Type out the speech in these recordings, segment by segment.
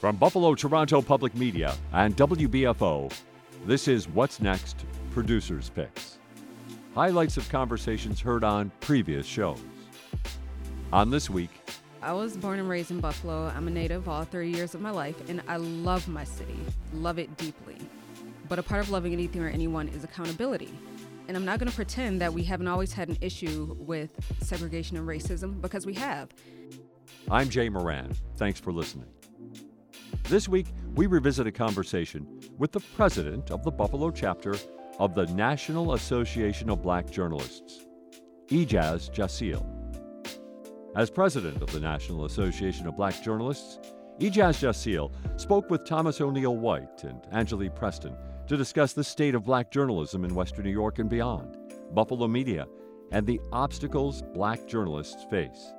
From Buffalo Toronto Public Media and WBFO, this is What's Next Producers Picks. Highlights of conversations heard on previous shows. On this week, I was born and raised in Buffalo. I'm a native all 30 years of my life, and I love my city, love it deeply. But a part of loving anything or anyone is accountability. And I'm not going to pretend that we haven't always had an issue with segregation and racism because we have. I'm Jay Moran. Thanks for listening. This week, we revisit a conversation with the president of the Buffalo chapter of the National Association of Black Journalists, I'Jaz Ja'ciel. As president of the National Association of Black Journalists, I'Jaz Ja'ciel spoke with Thomas O'Neil White and Angelea Preston to discuss the state of black journalism in Western New York and beyond, Buffalo media, and the obstacles black journalists face.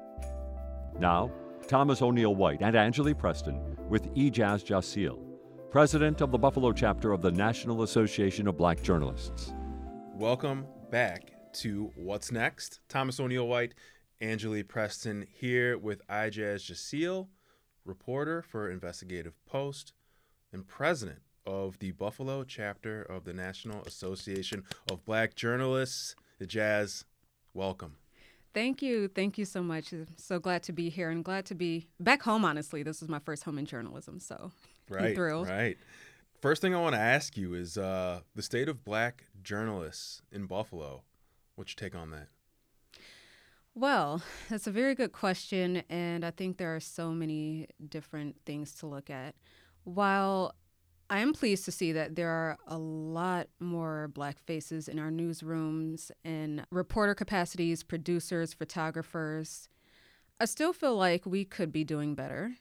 Now, Thomas O'Neil White and Angelea Preston with I'Jaz Ja'ciel, president of the Buffalo chapter of the National Association of Black Journalists. Welcome back to What's Next. Thomas O'Neil White, Angelea Preston here with I'Jaz Ja'ciel, reporter for Investigative Post and president of the Buffalo chapter of the National Association of Black Journalists. Jazz, welcome. Thank you. Thank you so much. I'm so glad to be here and glad to be back home, honestly. This is my first home in journalism, so right, I'm thrilled. Right. First thing I want to ask you is uh, the state of black journalists in Buffalo. What's your take on that? Well, that's a very good question, and I think there are so many different things to look at. While I am pleased to see that there are a lot more black faces in our newsrooms and reporter capacities, producers, photographers. I still feel like we could be doing better.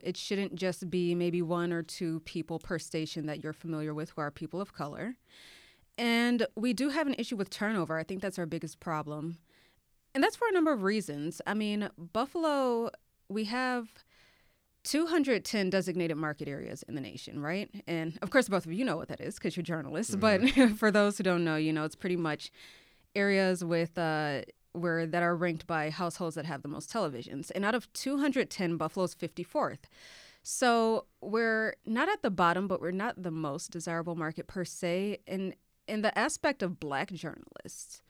It shouldn't just be maybe one or two people per station that you're familiar with who are people of color. And we do have an issue with turnover. I think that's our biggest problem. And that's for a number of reasons. I mean, Buffalo, we have 210 designated market areas in the nation, right? And of course, both of you know what that is because you're journalists. Mm-hmm. But for those who don't know, you know, it's pretty much areas with uh, where that are ranked by households that have the most televisions. And out of 210, Buffalo's 54th. So we're not at the bottom, but we're not the most desirable market per se. And in the aspect of black journalists,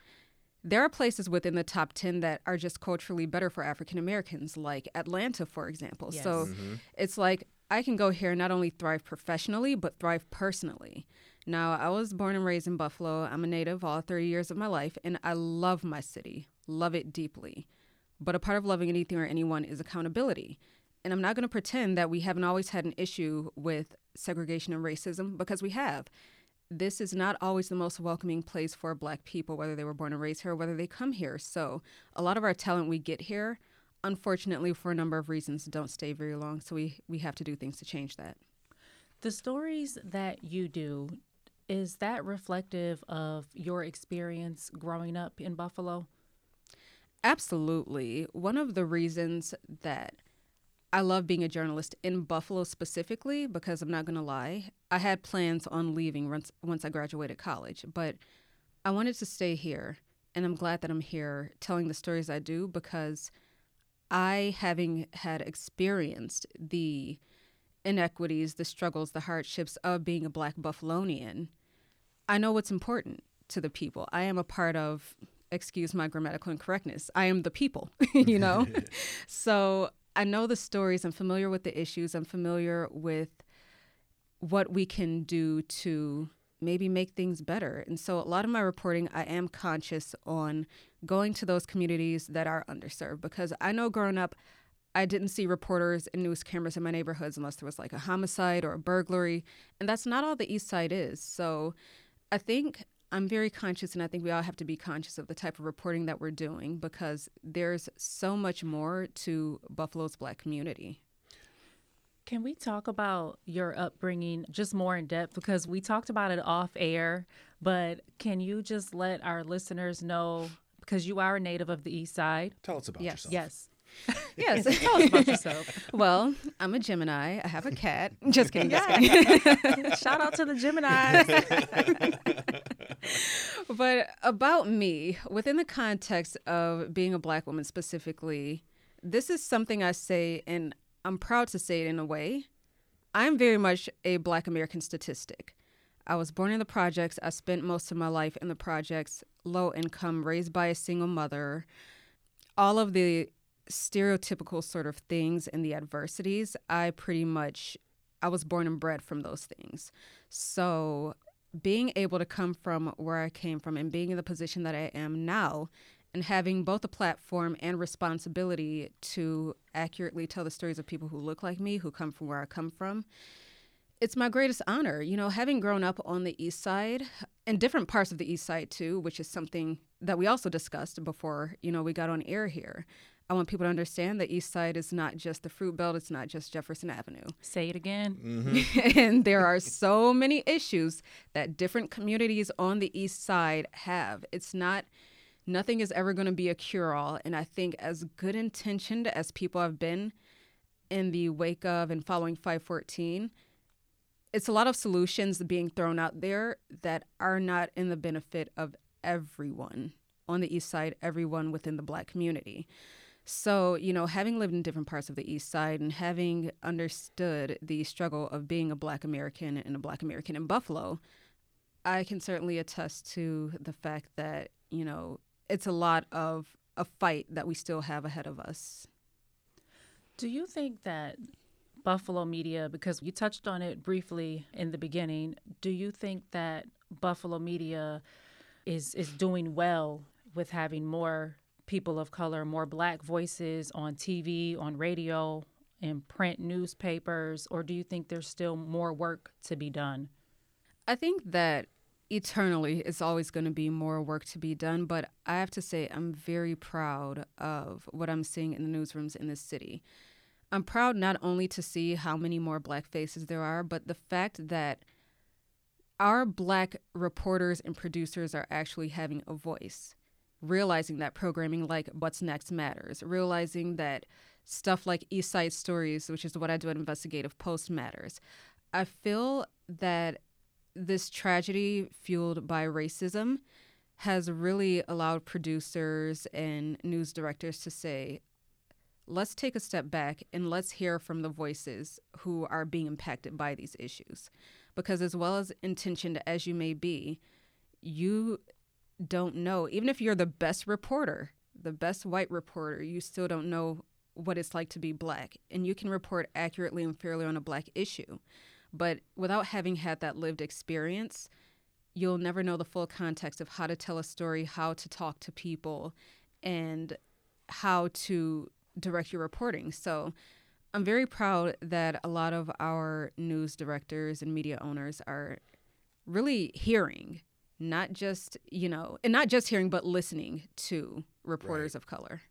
there are places within the top 10 that are just culturally better for African Americans, like Atlanta, for example. Yes. So mm-hmm. it's like I can go here and not only thrive professionally, but thrive personally. Now, I was born and raised in Buffalo. I'm a native all 30 years of my life, and I love my city, love it deeply. But a part of loving anything or anyone is accountability. And I'm not going to pretend that we haven't always had an issue with segregation and racism because we have this is not always the most welcoming place for black people, whether they were born and raised here or whether they come here. So a lot of our talent we get here, unfortunately, for a number of reasons, don't stay very long. So we, we have to do things to change that. The stories that you do, is that reflective of your experience growing up in Buffalo? Absolutely. One of the reasons that I love being a journalist in Buffalo specifically because I'm not going to lie. I had plans on leaving once, once I graduated college, but I wanted to stay here. And I'm glad that I'm here telling the stories I do because I, having had experienced the inequities, the struggles, the hardships of being a black Buffalonian, I know what's important to the people. I am a part of, excuse my grammatical incorrectness, I am the people, you know? so I know the stories. I'm familiar with the issues. I'm familiar with what we can do to maybe make things better. And so, a lot of my reporting, I am conscious on going to those communities that are underserved because I know growing up, I didn't see reporters and news cameras in my neighborhoods unless there was like a homicide or a burglary. And that's not all the East Side is. So, I think I'm very conscious, and I think we all have to be conscious of the type of reporting that we're doing because there's so much more to Buffalo's black community. Can we talk about your upbringing just more in depth? Because we talked about it off air, but can you just let our listeners know because you are a native of the East Side? Tell us about yes. yourself. Yes. yes. Tell us about yourself. well, I'm a Gemini. I have a cat. Just kidding. Just kidding. Shout out to the Gemini. but about me, within the context of being a black woman specifically, this is something I say, and I'm proud to say it in a way. I'm very much a black American statistic. I was born in the projects. I spent most of my life in the projects, low income, raised by a single mother. All of the stereotypical sort of things and the adversities, I pretty much I was born and bred from those things. So being able to come from where I came from and being in the position that I am now and having both a platform and responsibility to accurately tell the stories of people who look like me, who come from where I come from, it's my greatest honor. You know, having grown up on the East Side and different parts of the East Side too, which is something that we also discussed before, you know, we got on air here. I want people to understand the East Side is not just the Fruit Belt, it's not just Jefferson Avenue. Say it again. Mm-hmm. and there are so many issues that different communities on the East Side have. It's not, nothing is ever going to be a cure all. And I think, as good intentioned as people have been in the wake of and following 514, it's a lot of solutions being thrown out there that are not in the benefit of everyone on the East Side, everyone within the Black community. So, you know, having lived in different parts of the East Side and having understood the struggle of being a Black American and a Black American in Buffalo, I can certainly attest to the fact that, you know, it's a lot of a fight that we still have ahead of us. Do you think that Buffalo media, because you touched on it briefly in the beginning, do you think that Buffalo media is is doing well with having more people of color, more black voices on TV, on radio, in print newspapers, or do you think there's still more work to be done? I think that eternally it's always going to be more work to be done, but I have to say I'm very proud of what I'm seeing in the newsrooms in this city. I'm proud not only to see how many more black faces there are, but the fact that our black reporters and producers are actually having a voice realizing that programming like What's Next matters, realizing that stuff like East Side Stories, which is what I do at Investigative Post, matters. I feel that this tragedy fueled by racism has really allowed producers and news directors to say, let's take a step back and let's hear from the voices who are being impacted by these issues. Because, as well as intentioned as you may be, you don't know. Even if you're the best reporter, the best white reporter, you still don't know what it's like to be black. And you can report accurately and fairly on a black issue. But without having had that lived experience, you'll never know the full context of how to tell a story, how to talk to people, and how to direct your reporting. So I'm very proud that a lot of our news directors and media owners are really hearing not just you know and not just hearing but listening to reporters right. of color.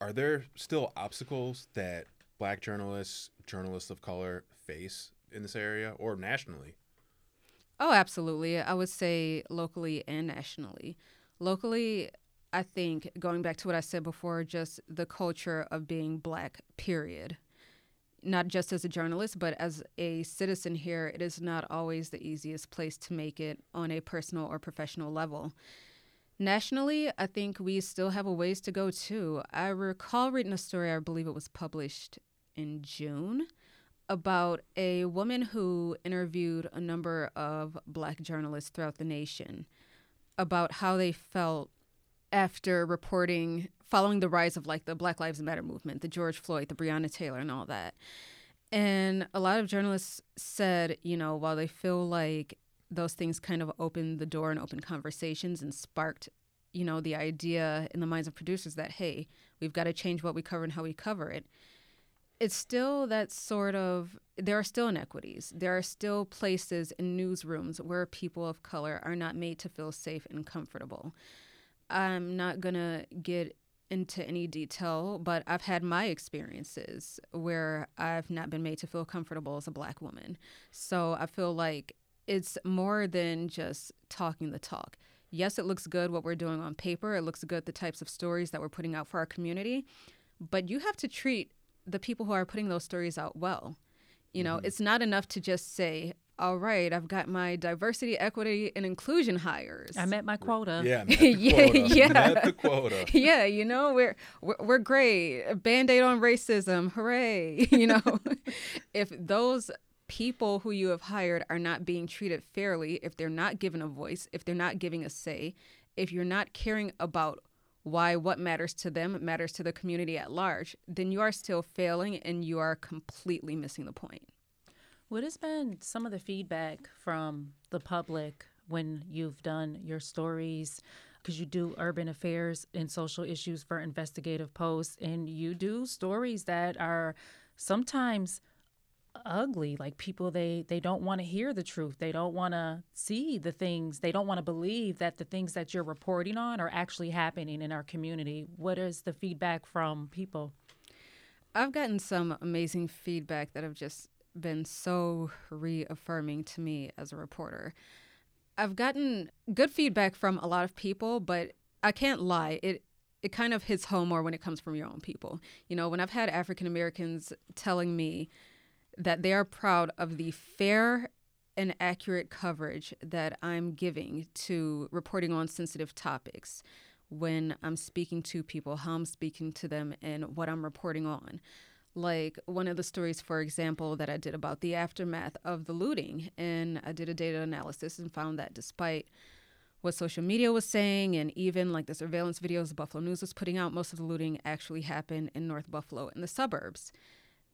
Are there still obstacles that black journalists journalists of color face in this area or nationally? Oh absolutely. I would say locally and nationally. Locally i think going back to what i said before just the culture of being black period not just as a journalist, but as a citizen here, it is not always the easiest place to make it on a personal or professional level. Nationally, I think we still have a ways to go too. I recall reading a story, I believe it was published in June, about a woman who interviewed a number of black journalists throughout the nation about how they felt after reporting following the rise of like the Black Lives Matter movement, the George Floyd, the Breonna Taylor, and all that. And a lot of journalists said, you know, while they feel like those things kind of opened the door and opened conversations and sparked, you know, the idea in the minds of producers that, hey, we've got to change what we cover and how we cover it. It's still that sort of, there are still inequities. There are still places in newsrooms where people of color are not made to feel safe and comfortable. I'm not going to get into any detail, but I've had my experiences where I've not been made to feel comfortable as a black woman. So I feel like it's more than just talking the talk. Yes, it looks good what we're doing on paper, it looks good the types of stories that we're putting out for our community, but you have to treat the people who are putting those stories out well. You know, mm-hmm. it's not enough to just say, all right, I've got my diversity, equity, and inclusion hires. I met my quota. Yeah, yeah, quota. yeah. Met the quota. yeah, you know, we're we're, we're great. Band aid on racism, hooray! You know, if those people who you have hired are not being treated fairly, if they're not given a voice, if they're not giving a say, if you're not caring about why what matters to them matters to the community at large, then you are still failing and you are completely missing the point. What has been some of the feedback from the public when you've done your stories? Because you do urban affairs and social issues for investigative posts, and you do stories that are sometimes ugly like people they they don't want to hear the truth. They don't want to see the things. They don't want to believe that the things that you're reporting on are actually happening in our community. What is the feedback from people? I've gotten some amazing feedback that have just been so reaffirming to me as a reporter i've gotten good feedback from a lot of people but i can't lie it it kind of hits home more when it comes from your own people you know when i've had african americans telling me that they are proud of the fair and accurate coverage that I'm giving to reporting on sensitive topics when I'm speaking to people, how I'm speaking to them, and what I'm reporting on. Like one of the stories, for example, that I did about the aftermath of the looting, and I did a data analysis and found that despite what social media was saying and even like the surveillance videos Buffalo News was putting out, most of the looting actually happened in North Buffalo in the suburbs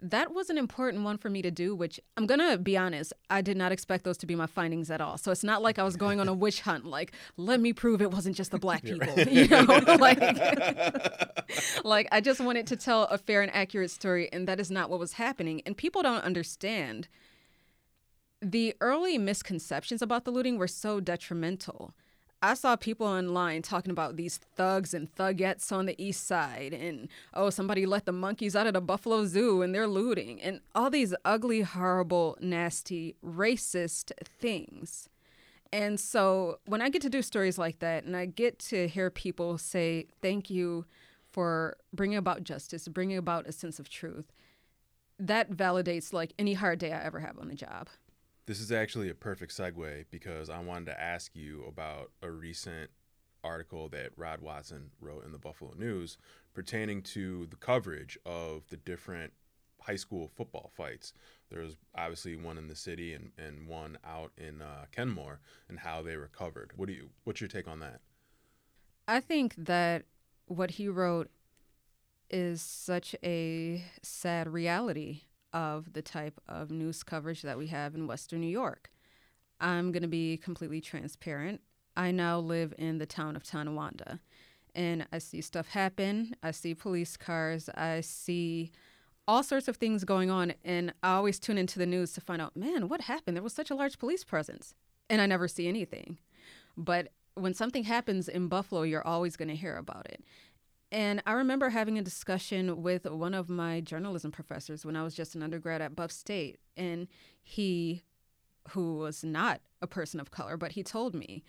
that was an important one for me to do, which I'm going to be honest, I did not expect those to be my findings at all. So it's not like I was going on a witch hunt, like, let me prove it wasn't just the black people. you know, like, like, I just wanted to tell a fair and accurate story, and that is not what was happening. And people don't understand. The early misconceptions about the looting were so detrimental I saw people online talking about these thugs and thugettes on the east side, and oh, somebody let the monkeys out of the Buffalo Zoo and they're looting, and all these ugly, horrible, nasty, racist things. And so when I get to do stories like that, and I get to hear people say, Thank you for bringing about justice, bringing about a sense of truth, that validates like any hard day I ever have on the job. This is actually a perfect segue because I wanted to ask you about a recent article that Rod Watson wrote in the Buffalo News pertaining to the coverage of the different high school football fights. There was obviously one in the city and, and one out in uh, Kenmore and how they were covered. What do you what's your take on that? I think that what he wrote is such a sad reality of the type of news coverage that we have in Western New York. I'm going to be completely transparent. I now live in the town of Tonawanda, and I see stuff happen. I see police cars. I see all sorts of things going on, and I always tune into the news to find out, man, what happened? There was such a large police presence, and I never see anything. But when something happens in Buffalo, you're always going to hear about it. And I remember having a discussion with one of my journalism professors when I was just an undergrad at Buff State. And he, who was not a person of color, but he told me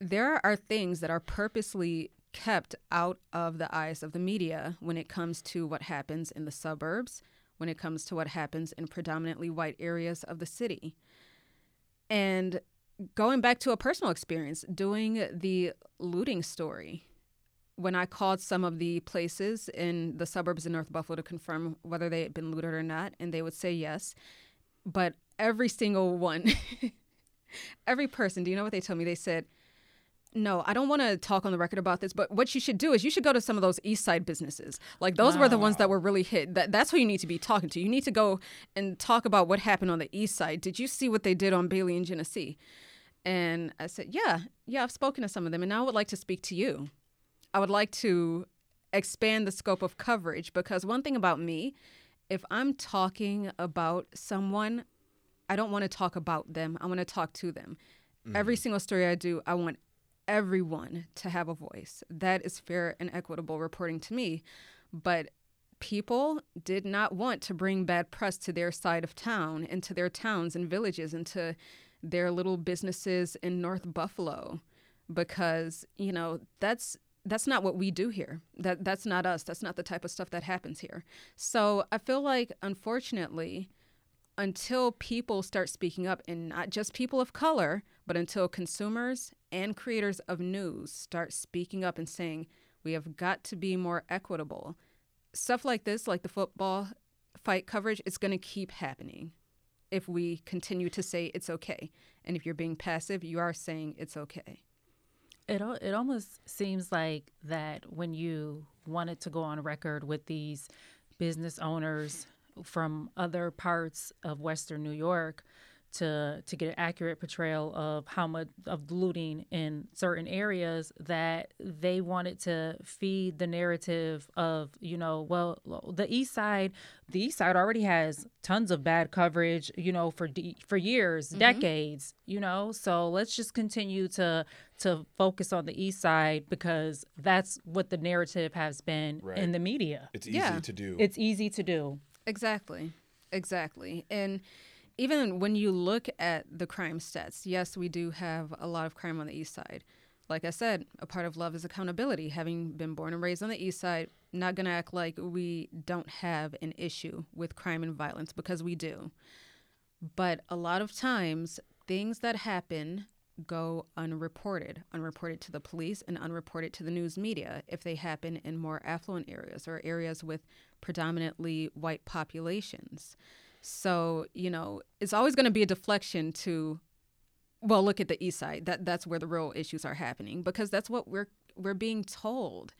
there are things that are purposely kept out of the eyes of the media when it comes to what happens in the suburbs, when it comes to what happens in predominantly white areas of the city. And going back to a personal experience, doing the looting story when I called some of the places in the suburbs in North Buffalo to confirm whether they had been looted or not, and they would say yes. But every single one, every person, do you know what they told me? They said, no, I don't want to talk on the record about this, but what you should do is you should go to some of those East Side businesses. Like those wow. were the ones that were really hit. That that's who you need to be talking to. You need to go and talk about what happened on the East Side. Did you see what they did on Bailey and Genesee? And I said, yeah, yeah, I've spoken to some of them, and now I would like to speak to you. I would like to expand the scope of coverage because one thing about me, if I'm talking about someone, I don't want to talk about them. I want to talk to them. Mm-hmm. Every single story I do, I want everyone to have a voice. That is fair and equitable reporting to me. But people did not want to bring bad press to their side of town and to their towns and villages and to their little businesses in North Buffalo because, you know, that's that's not what we do here. That that's not us. That's not the type of stuff that happens here. So I feel like unfortunately, until people start speaking up and not just people of color, but until consumers and creators of news start speaking up and saying we have got to be more equitable. Stuff like this, like the football fight coverage, is going to keep happening. if we continue to say it's okay. And if you're being passive, you are saying it's okay. It it almost seems like that when you wanted to go on record with these business owners from other parts of Western New York to to get an accurate portrayal of how much of looting in certain areas that they wanted to feed the narrative of you know well the east side the east side already has tons of bad coverage you know for de- for years mm-hmm. decades you know so let's just continue to to focus on the east side because that's what the narrative has been right. in the media it's easy yeah. to do it's easy to do exactly exactly and even when you look at the crime stats, yes, we do have a lot of crime on the east side. Like I said, a part of love is accountability. Having been born and raised on the east side, not going to act like we don't have an issue with crime and violence because we do. But a lot of times, things that happen go unreported, unreported to the police and unreported to the news media if they happen in more affluent areas or areas with predominantly white populations. So, you know, it's always going to be a deflection to well, look at the east side. That that's where the real issues are happening because that's what we're we're being told.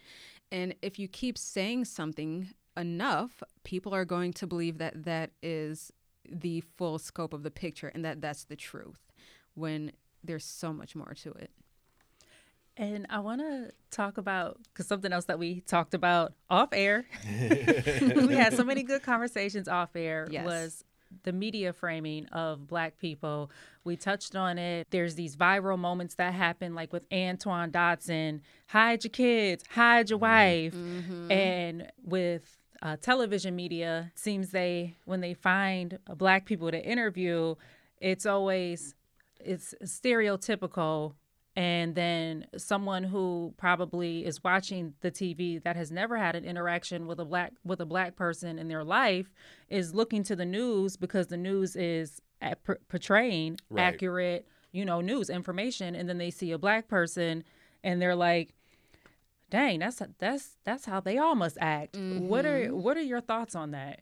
And if you keep saying something enough, people are going to believe that that is the full scope of the picture and that that's the truth when there's so much more to it. And I want to talk about because something else that we talked about off air. we had so many good conversations off air. Yes. Was the media framing of black people. We touched on it. There's these viral moments that happen, like with Antoine Dodson hide your kids, hide your wife. Mm-hmm. And with uh, television media, seems they, when they find black people to interview, it's always it's stereotypical and then someone who probably is watching the TV that has never had an interaction with a black with a black person in their life is looking to the news because the news is at, p- portraying right. accurate, you know, news information and then they see a black person and they're like dang, that's that's that's how they all must act. Mm-hmm. What are mm-hmm. what are your thoughts on that?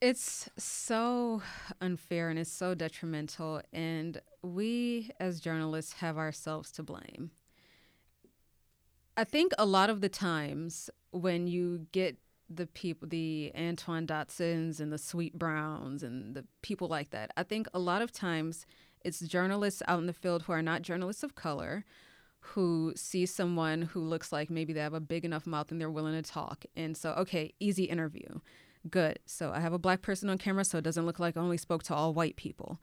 It's so unfair and it's so detrimental. And we as journalists have ourselves to blame. I think a lot of the times when you get the people, the Antoine Dodsons and the Sweet Browns and the people like that, I think a lot of times it's journalists out in the field who are not journalists of color who see someone who looks like maybe they have a big enough mouth and they're willing to talk. And so, okay, easy interview. Good. So I have a black person on camera, so it doesn't look like I only spoke to all white people.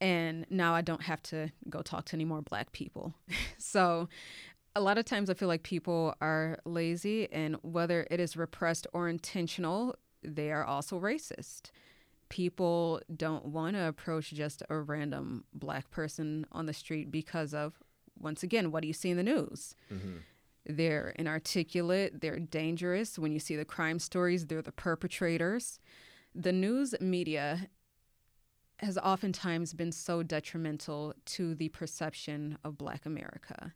And now I don't have to go talk to any more black people. so a lot of times I feel like people are lazy, and whether it is repressed or intentional, they are also racist. People don't want to approach just a random black person on the street because of, once again, what do you see in the news? Mm-hmm they're inarticulate, they're dangerous. When you see the crime stories, they're the perpetrators. The news media has oftentimes been so detrimental to the perception of Black America.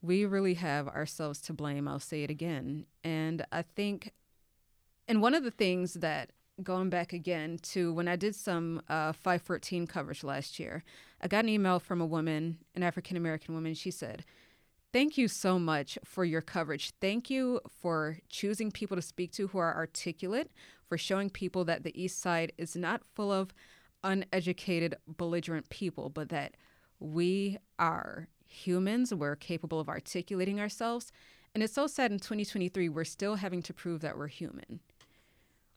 We really have ourselves to blame, I'll say it again. And I think, and one of the things that going back again to when I did some uh, 514 coverage last year, I got an email from a woman, an African American woman. She said, Thank you so much for your coverage. Thank you for choosing people to speak to who are articulate, for showing people that the East Side is not full of uneducated, belligerent people, but that we are humans. We're capable of articulating ourselves. And it's so sad in 2023, we're still having to prove that we're human.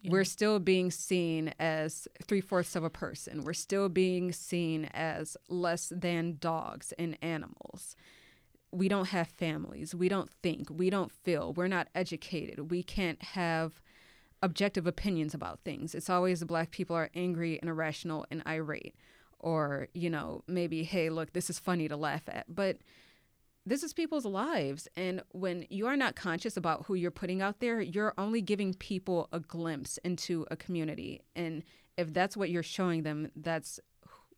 Yeah. We're still being seen as three fourths of a person. We're still being seen as less than dogs and animals we don't have families. We don't think. We don't feel. We're not educated. We can't have objective opinions about things. It's always the black people are angry and irrational and irate. Or, you know, maybe, hey, look, this is funny to laugh at. But this is people's lives. And when you are not conscious about who you're putting out there, you're only giving people a glimpse into a community. And if that's what you're showing them, that's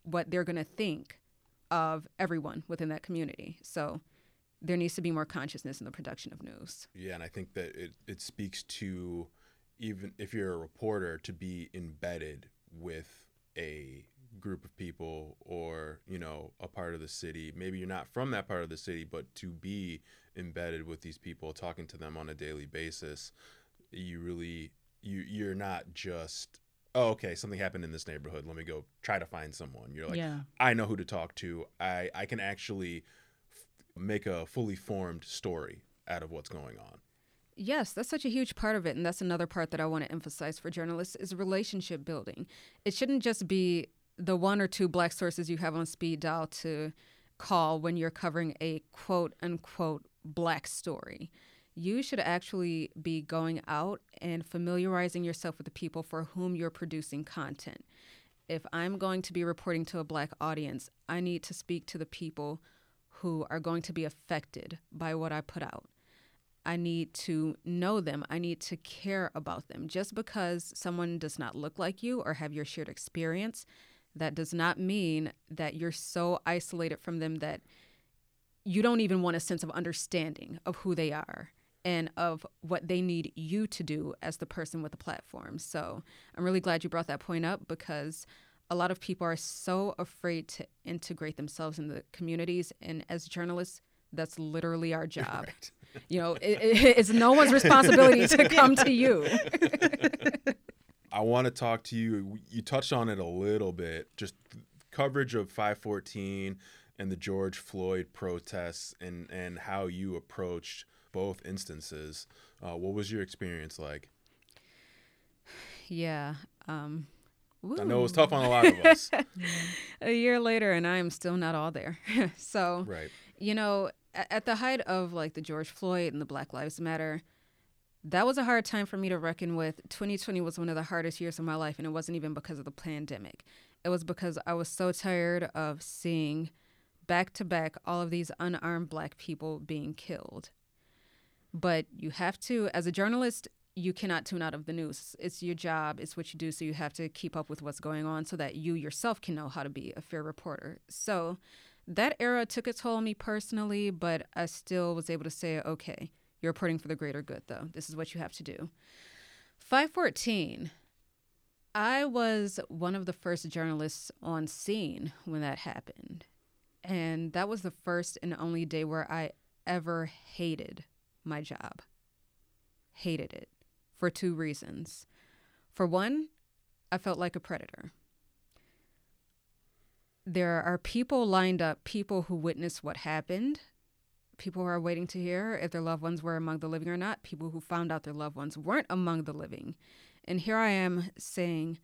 what they're going to think of everyone within that community. So there needs to be more consciousness in the production of news. Yeah, and I think that it, it speaks to even if you're a reporter to be embedded with a group of people or you know a part of the city maybe you're not from that part of the city but to be embedded with these people talking to them on a daily basis you really you you're not just oh okay something happened in this neighborhood let me go try to find someone you're like yeah. i know who to talk to i i can actually f- make a fully formed story out of what's going on Yes, that's such a huge part of it. And that's another part that I want to emphasize for journalists is relationship building. It shouldn't just be the one or two black sources you have on speed dial to call when you're covering a quote unquote black story. You should actually be going out and familiarizing yourself with the people for whom you're producing content. If I'm going to be reporting to a black audience, I need to speak to the people who are going to be affected by what I put out. I need to know them. I need to care about them. Just because someone does not look like you or have your shared experience, that does not mean that you're so isolated from them that you don't even want a sense of understanding of who they are and of what they need you to do as the person with the platform. So I'm really glad you brought that point up because a lot of people are so afraid to integrate themselves in the communities. And as journalists, that's literally our job. right You know, it, it, it's no one's responsibility to come to you. I want to talk to you. You touched on it a little bit, just coverage of 514 and the George Floyd protests and, and how you approached both instances. Uh, what was your experience like? Yeah. Um, I know it was tough on a lot of us. A year later, and I am still not all there. so, right. you know, at the height of like the George Floyd and the Black Lives Matter, that was a hard time for me to reckon with. 2020 was one of the hardest years of my life, and it wasn't even because of the pandemic. It was because I was so tired of seeing back to back all of these unarmed black people being killed. But you have to, as a journalist, you cannot tune out of the news. It's your job, it's what you do, so you have to keep up with what's going on so that you yourself can know how to be a fair reporter. So that era took its toll on me personally, but I still was able to say, okay, you're reporting for the greater good, though. This is what you have to do. 514. I was one of the first journalists on scene when that happened. And that was the first and only day where I ever hated my job. Hated it for two reasons. For one, I felt like a predator. There are people lined up, people who witnessed what happened, people who are waiting to hear if their loved ones were among the living or not, people who found out their loved ones weren't among the living. And here I am saying,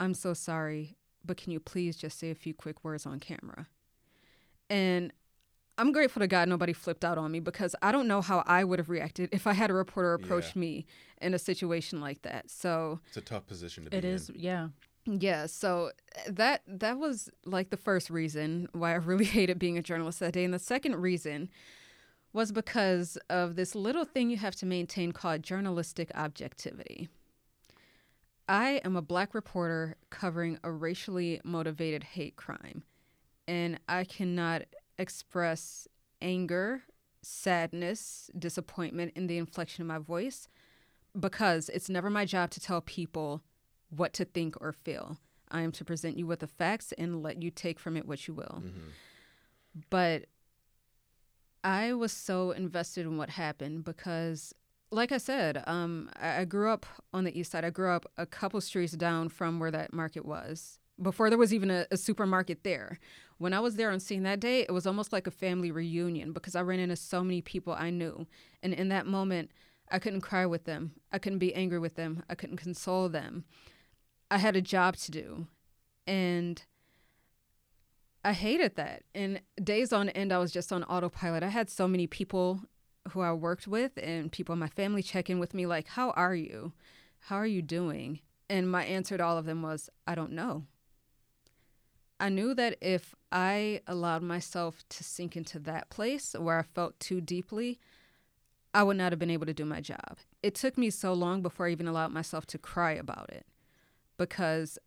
I'm so sorry, but can you please just say a few quick words on camera? And I'm grateful to God nobody flipped out on me because I don't know how I would have reacted if I had a reporter approach Yeah. me in a situation like that. So It's a tough position to be It in. is, yeah. yeah, so eh, that that was like the first reason why I really hated being a journalist that day, and the second reason was because of this little thing you have to maintain called journalistic objectivity. I am a black reporter covering a racially motivated hate crime, and I cannot express anger, sadness, disappointment in the inflection of my voice because it's never my job to tell people what to think or feel. I am to present you with the facts and let you take from it what you will. But I was so invested in what happened because, like I said, um, I, I grew up on the east side. I grew up a couple streets down from where that market was before there was even a, a supermarket there. When I was there on scene that day, it was almost like a family reunion because I ran into so many people I knew. And in that moment, I couldn't cry with them. I couldn't be angry with them. I couldn't console them. I had a job to do. And I hated that. And days on end, I was just on autopilot. I had so many people who I worked with and people in my family check in with me, like, How are you? How are you doing? And my answer to all of them was, I don't know. I knew that if I allowed myself to sink into that place where I felt too deeply, I would not have been able to do my job. It took me so long before I even allowed myself to cry about it because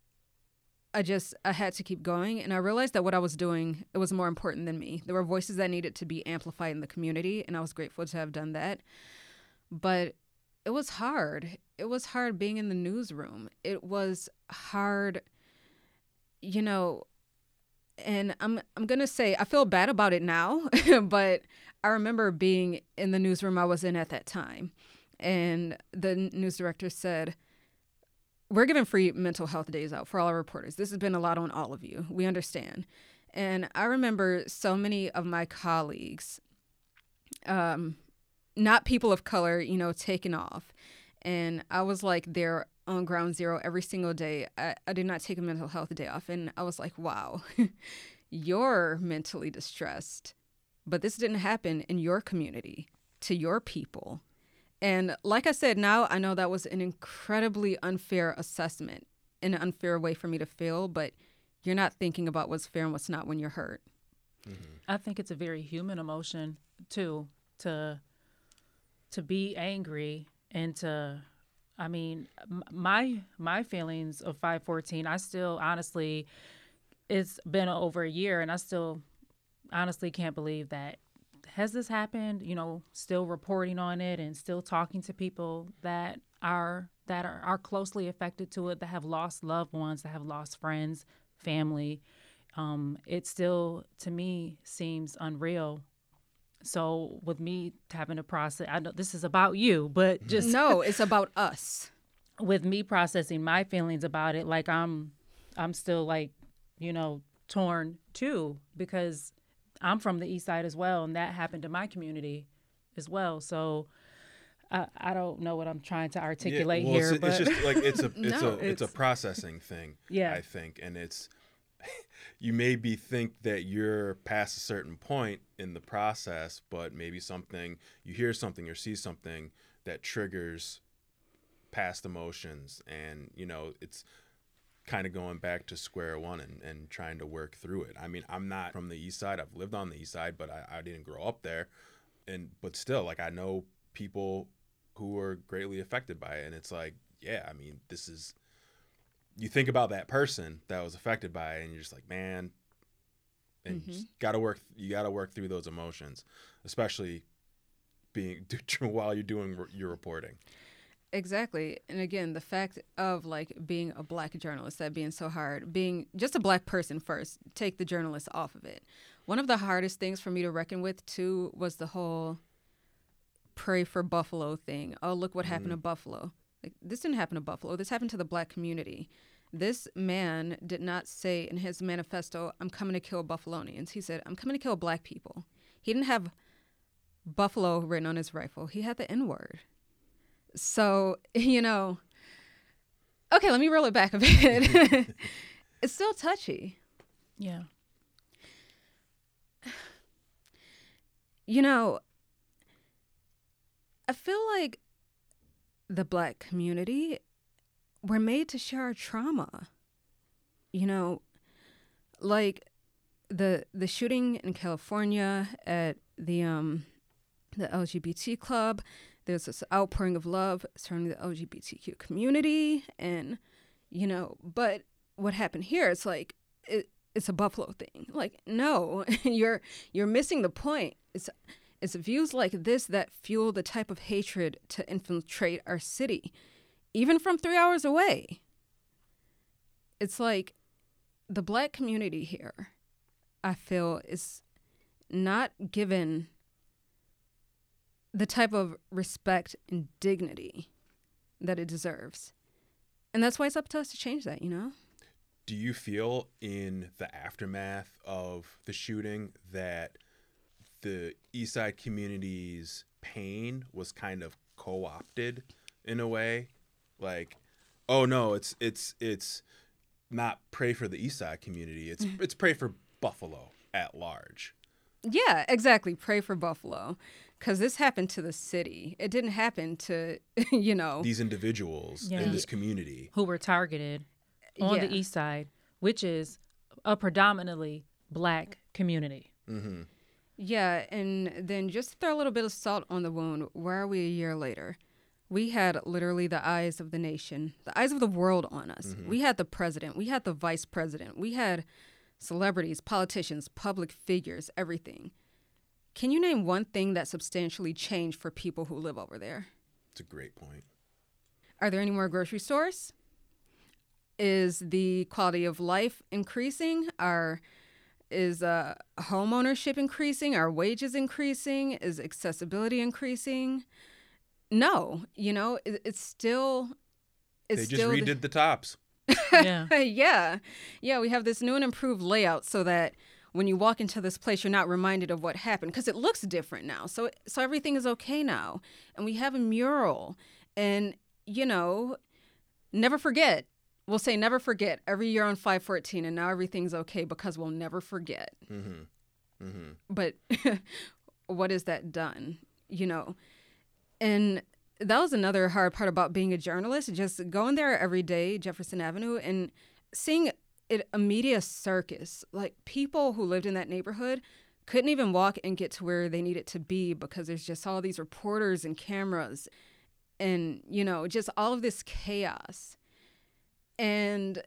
I just I had to keep going and I realized that what I was doing it was more important than me. There were voices that needed to be amplified in the community and I was grateful to have done that. But it was hard. It was hard being in the newsroom. It was hard you know, and I'm I'm gonna say I feel bad about it now, but I remember being in the newsroom I was in at that time, and the news director said, "We're giving free mental health days out for all our reporters. This has been a lot on all of you. We understand." And I remember so many of my colleagues, um, not people of color, you know, taking off, and I was like there on ground zero every single day. I, I did not take a mental health day off. And I was like, wow, you're mentally distressed. But this didn't happen in your community, to your people. And like I said, now I know that was an incredibly unfair assessment, an unfair way for me to feel, but you're not thinking about what's fair and what's not when you're hurt. Mm-hmm. I think it's a very human emotion too to to be angry and to I mean, my my feelings of 514, I still honestly it's been over a year and I still honestly can't believe that has this happened, you know, still reporting on it and still talking to people that are that are, are closely affected to it that have lost loved ones, that have lost friends, family. Um, it still to me seems unreal so with me having to process, I know this is about you, but mm-hmm. just no, it's about us. With me processing my feelings about it, like I'm, I'm still like, you know, torn too because I'm from the east side as well, and that happened to my community as well. So. I, I don't know what I'm trying to articulate yeah, well, here, it's, but it's just like it's a it's no, a it's, it's a processing thing. Yeah, I think, and it's you maybe think that you're past a certain point in the process, but maybe something you hear something or see something that triggers past emotions, and you know it's kind of going back to square one and, and trying to work through it. I mean, I'm not from the east side. I've lived on the east side, but I, I didn't grow up there. And but still, like I know people who were greatly affected by it, and it's like, yeah, I mean, this is you think about that person that was affected by it and you're just like man and mm-hmm. you got to work you got to work through those emotions especially being while you're doing your reporting exactly and again the fact of like being a black journalist that being so hard being just a black person first take the journalist off of it one of the hardest things for me to reckon with too was the whole pray for buffalo thing oh look what happened mm-hmm. to buffalo like, this didn't happen to Buffalo. This happened to the black community. This man did not say in his manifesto, I'm coming to kill Buffalonians. He said, I'm coming to kill black people. He didn't have Buffalo written on his rifle, he had the N word. So, you know, okay, let me roll it back a bit. it's still touchy. Yeah. You know, I feel like the black community, we're made to share our trauma. You know, like the the shooting in California at the um the LGBT club, there's this outpouring of love surrounding the LGBTQ community and you know, but what happened here it's like it, it's a buffalo thing. Like no, you're you're missing the point. It's it's views like this that fuel the type of hatred to infiltrate our city, even from three hours away. It's like the black community here, I feel, is not given the type of respect and dignity that it deserves. And that's why it's up to us to change that, you know? Do you feel in the aftermath of the shooting that the East Side community's pain was kind of co-opted in a way, like, oh no, it's it's it's not pray for the East Side community. It's mm. it's pray for Buffalo at large. Yeah, exactly. Pray for Buffalo. Because this happened to the city. It didn't happen to, you know, these individuals yeah. in this community who were targeted on yeah. the east side, which is a predominantly black community. Mm-hmm. Yeah, and then just throw a little bit of salt on the wound. Where are we a year later? We had literally the eyes of the nation, the eyes of the world on us. Mm-hmm. We had the president, we had the vice president, we had celebrities, politicians, public figures, everything. Can you name one thing that substantially changed for people who live over there? It's a great point. Are there any more grocery stores? is the quality of life increasing? Are is uh, home ownership increasing? Are wages increasing? Is accessibility increasing? No, you know, it, it's still. It's they just still the- redid the tops. Yeah. yeah. Yeah, we have this new and improved layout so that when you walk into this place you're not reminded of what happened because it looks different now. So so everything is okay now. And we have a mural and you know, never forget. We'll say never forget every year on 514 and now everything's okay because we'll never forget. Mm-hmm. Mm-hmm. But what is that done? You know. And that was another hard part about being a journalist just going there every day jefferson avenue and seeing it a media circus like people who lived in that neighborhood couldn't even walk and get to where they needed to be because there's just all these reporters and cameras and you know just all of this chaos and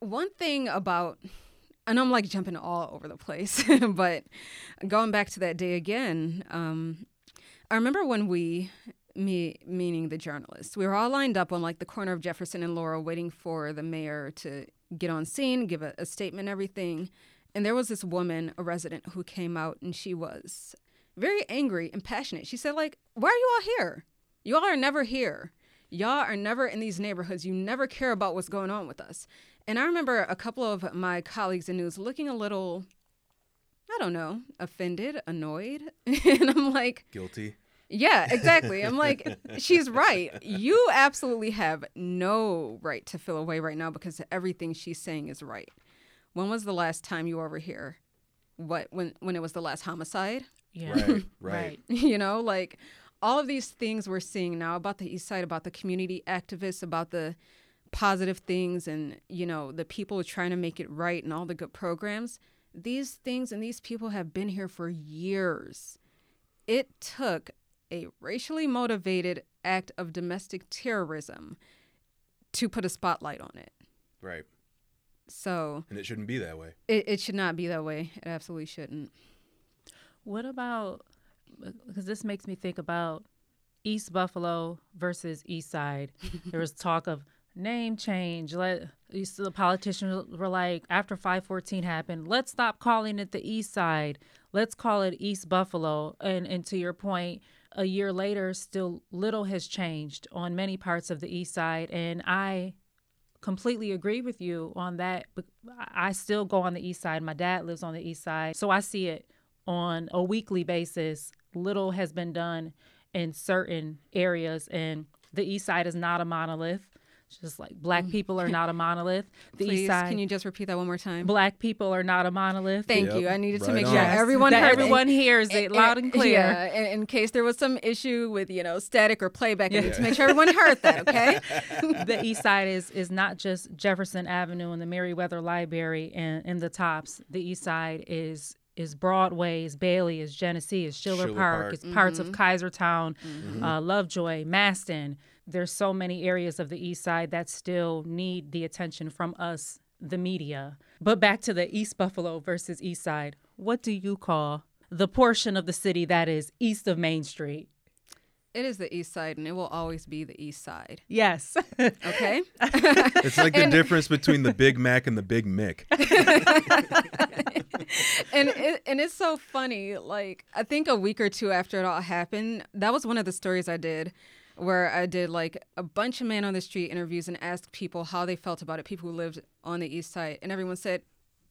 one thing about I know I'm like jumping all over the place, but going back to that day again, um, I remember when we, me meaning the journalists, we were all lined up on like the corner of Jefferson and Laurel, waiting for the mayor to get on scene, give a, a statement, everything. And there was this woman, a resident, who came out and she was very angry and passionate. She said, like, why are you all here? You all are never here. Y'all are never in these neighborhoods. You never care about what's going on with us. And I remember a couple of my colleagues in news looking a little, I don't know, offended, annoyed. and I'm like, Guilty. yeah, exactly. I'm like, she's right. You absolutely have no right to feel away right now because everything she's saying is right. When was the last time you were over here? What when when it was the last homicide? Yeah. Right. Right. you know, like all of these things we're seeing now about the east side, about the community activists, about the positive things and, you know, the people trying to make it right and all the good programs. These things and these people have been here for years. It took a racially motivated act of domestic terrorism to put a spotlight on it. Right. So And it shouldn't be that way. it, it should not be that way. It absolutely shouldn't. What about because this makes me think about East Buffalo versus East Side. there was talk of name change. Let to the politicians were like after 514 happened, let's stop calling it the East Side. Let's call it East Buffalo. And and to your point, a year later, still little has changed on many parts of the East Side, and I completely agree with you on that. But I still go on the East Side. My dad lives on the East Side, so I see it on a weekly basis. Little has been done in certain areas, and the East Side is not a monolith. Just like black mm. people are not a monolith. The Please, East Side, can you just repeat that one more time? black people are not a monolith. Thank Yep, you. I needed to make on. sure Yes, everyone that everyone it. hears it loud and clear. Yeah, in, in case there was some issue with you know static or playback, I need to make sure everyone heard that. Okay. the east side is is not just Jefferson Avenue and the Merriweather Library and, and the tops. The east side is is Broadway, is Bailey, is Genesee, is Schiller, Schiller Park, Park. it's parts of Kaisertown, uh, Lovejoy, Masten. There's so many areas of the east side that still need the attention from us, the media. But back to the East Buffalo versus East Side. What do you call the portion of the city that is east of Main Street? It is the east side, and it will always be the east side. Yes. Okay. It's like the difference between the Big Mac and the Big Mick. and it, and it's so funny. Like I think a week or two after it all happened, that was one of the stories I did, where I did like a bunch of man on the street interviews and asked people how they felt about it. People who lived on the east side, and everyone said,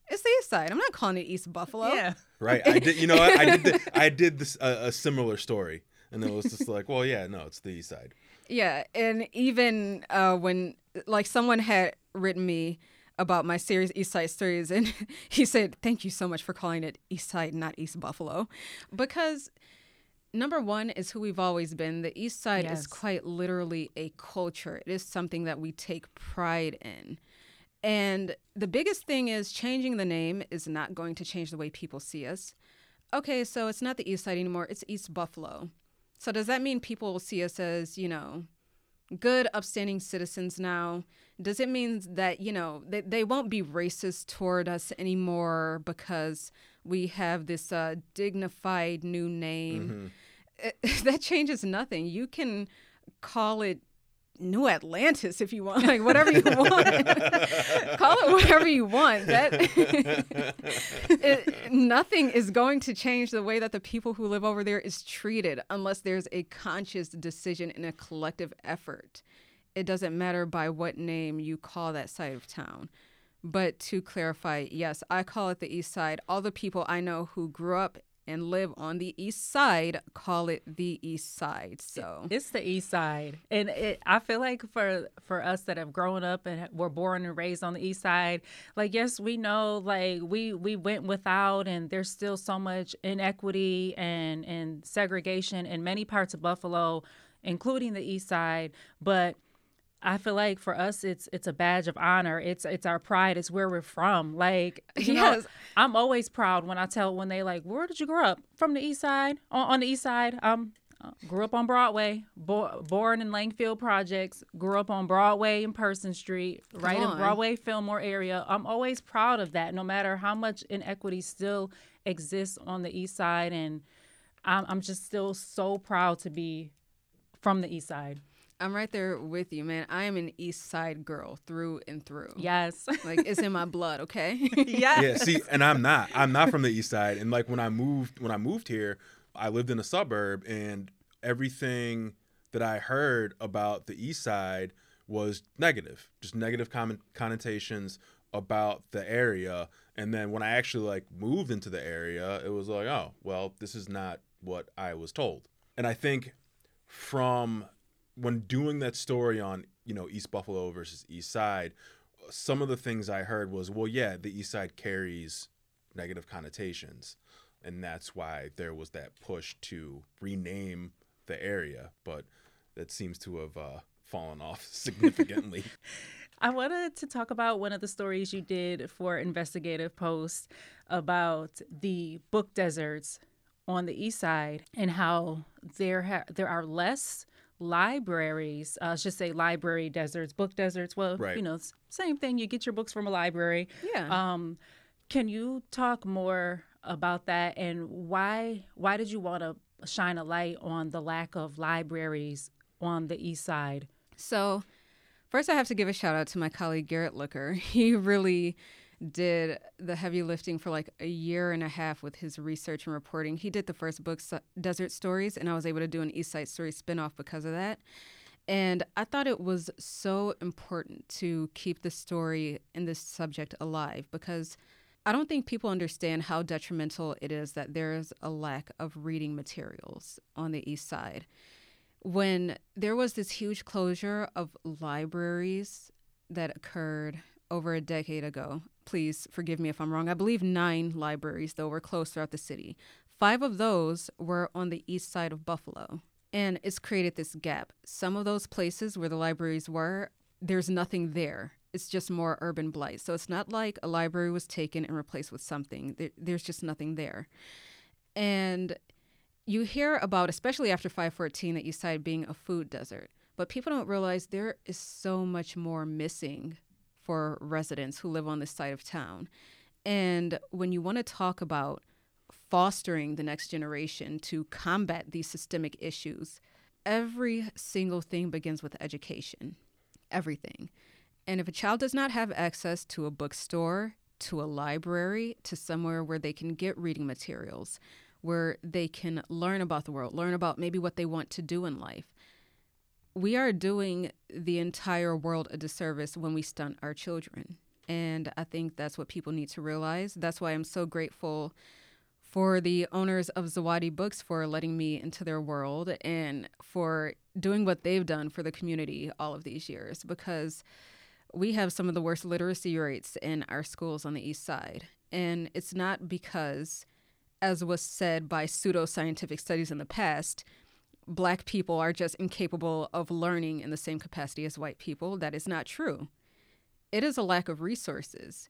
"It's the east side. I'm not calling it East Buffalo." Yeah. Right. I did. You know, I, I did. The, I did this a, a similar story, and then it was just like, well, yeah, no, it's the East Side. Yeah, and even uh, when like someone had written me about my series East Side Stories, and he said, "Thank you so much for calling it East Side, not East Buffalo," because number one is who we've always been. The East Side Yes. is quite literally a culture. It is something that we take pride in. And the biggest thing is changing the name is not going to change the way people see us. Okay, so it's not the East Side anymore, it's East Buffalo. So does that mean people will see us as, you know, good, upstanding citizens now? Does it mean that, you know, they, they won't be racist toward us anymore because we have this uh, dignified new name? It- that changes nothing. You can call it New Atlantis if you want, like whatever you want. Call it whatever you want. That it, nothing is going to change the way that the people who live over there is treated unless there's a conscious decision and a collective effort. It doesn't matter by what name you call that side of town. But to clarify, yes, I call it the East Side. All the people I know who grew up and live on the east side call it the east side so. It's the east side and it, i feel like for for us that have grown up and were born and raised on the east side like yes we know like we we went without and there's still so much inequity and and segregation in many parts of buffalo including the east side but I feel like for us it's it's a badge of honor. It's it's our pride. It's where we're from. Like you yes. know, I'm always proud when I tell when they like, where did you grow up? From the east side. On, on the east side. Um uh, grew up on Broadway, bo- born in Langfield Projects, grew up on Broadway and Person Street, right in Broadway Fillmore area. I'm always proud of that, no matter how much inequity still exists on the east side. And I'm, I'm just still so proud to be from the east side. I'm right there with you, man. I am an East Side girl through and through. Yes. Like it's in my blood, okay? yes. Yeah, see, and I'm not. I'm not from the East Side. And like when I moved when I moved here, I lived in a suburb and everything that I heard about the East Side was negative. Just negative con- connotations about the area. And then when I actually like moved into the area, it was like, oh, well, this is not what I was told. And I think from when doing that story on you know East Buffalo versus East Side, some of the things I heard was, well, yeah, the East Side carries negative connotations, and that's why there was that push to rename the area, but that seems to have uh, fallen off significantly. I wanted to talk about one of the stories you did for Investigative Post about the book deserts on the east side and how there ha- there are less libraries, uh, I should say library deserts, book deserts. Well, right. you know, same thing. You get your books from a library. Yeah. Um, can you talk more about that and why why did you want to shine a light on the lack of libraries on the east side? So, first I have to give a shout out to my colleague Garrett Looker. He really did the heavy lifting for like a year and a half with his research and reporting. He did the first book, Desert Stories, and I was able to do an East Side Story spinoff because of that. And I thought it was so important to keep the story and this subject alive because I don't think people understand how detrimental it is that there is a lack of reading materials on the East Side. When there was this huge closure of libraries that occurred over a decade ago, please forgive me if I'm wrong. I believe nine libraries, though, were closed throughout the city. Five of those were on the east side of Buffalo. And it's created this gap. Some of those places where the libraries were, there's nothing there. It's just more urban blight. So it's not like a library was taken and replaced with something. There, there's just nothing there. And you hear about, especially after 514, that East Side being a food desert. But people don't realize there is so much more missing for residents who live on this side of town. And when you want to talk about fostering the next generation to combat these systemic issues, every single thing begins with education. Everything. And if a child does not have access to a bookstore, to a library, to somewhere where they can get reading materials, where they can learn about the world, learn about maybe what they want to do in life, we are doing the entire world a disservice when we stunt our children. And I think that's what people need to realize. That's why I'm so grateful for the owners of Zawadi Books for letting me into their world and for doing what they've done for the community all of these years because we have some of the worst literacy rates in our schools on the east side. And it's not because, as was said by pseudo scientific studies in the past, black people are just incapable of learning in the same capacity as white people. That is not true. It is a lack of resources.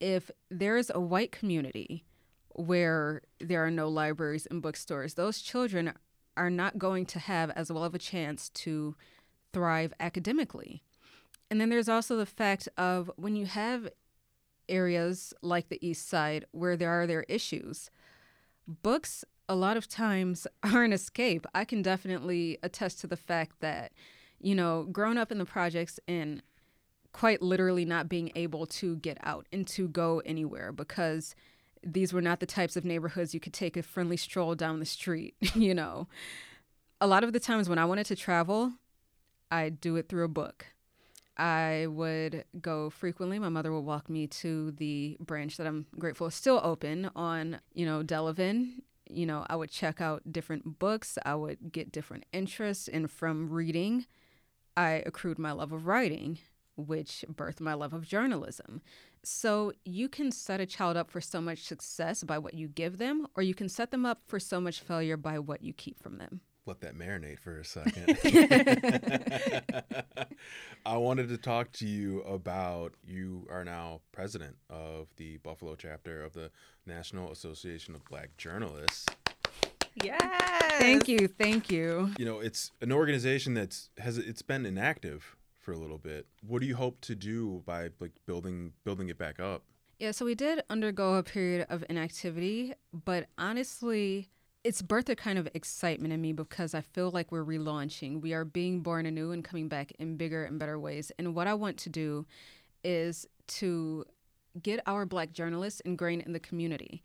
If there is a white community where there are no libraries and bookstores, those children are not going to have as well of a chance to thrive academically. And then there's also the fact of when you have areas like the East Side where there are their issues, books a lot of times are an escape. I can definitely attest to the fact that, You know, growing up in the projects and quite literally not being able to get out and to go anywhere because these were not the types of neighborhoods you could take a friendly stroll down the street, you know. A lot of the times when I wanted to travel, I'd do it through a book. I would go frequently. My mother would walk me to the branch that I'm grateful is still open on, you know, Delavan. You know, I would check out different books. I would get different interests. And from reading, I accrued my love of writing, which birthed my love of journalism. So you can set a child up for so much success by what you give them, or you can set them up for so much failure by what you keep from them let that marinate for a second. I wanted to talk to you about you are now president of the Buffalo chapter of the National Association of Black Journalists. Yes. Thank you. Thank you. You know, it's an organization that's has it's been inactive for a little bit. What do you hope to do by like building building it back up? Yeah, so we did undergo a period of inactivity, but honestly, it's birthed a kind of excitement in me because I feel like we're relaunching. We are being born anew and coming back in bigger and better ways. And what I want to do is to get our black journalists ingrained in the community.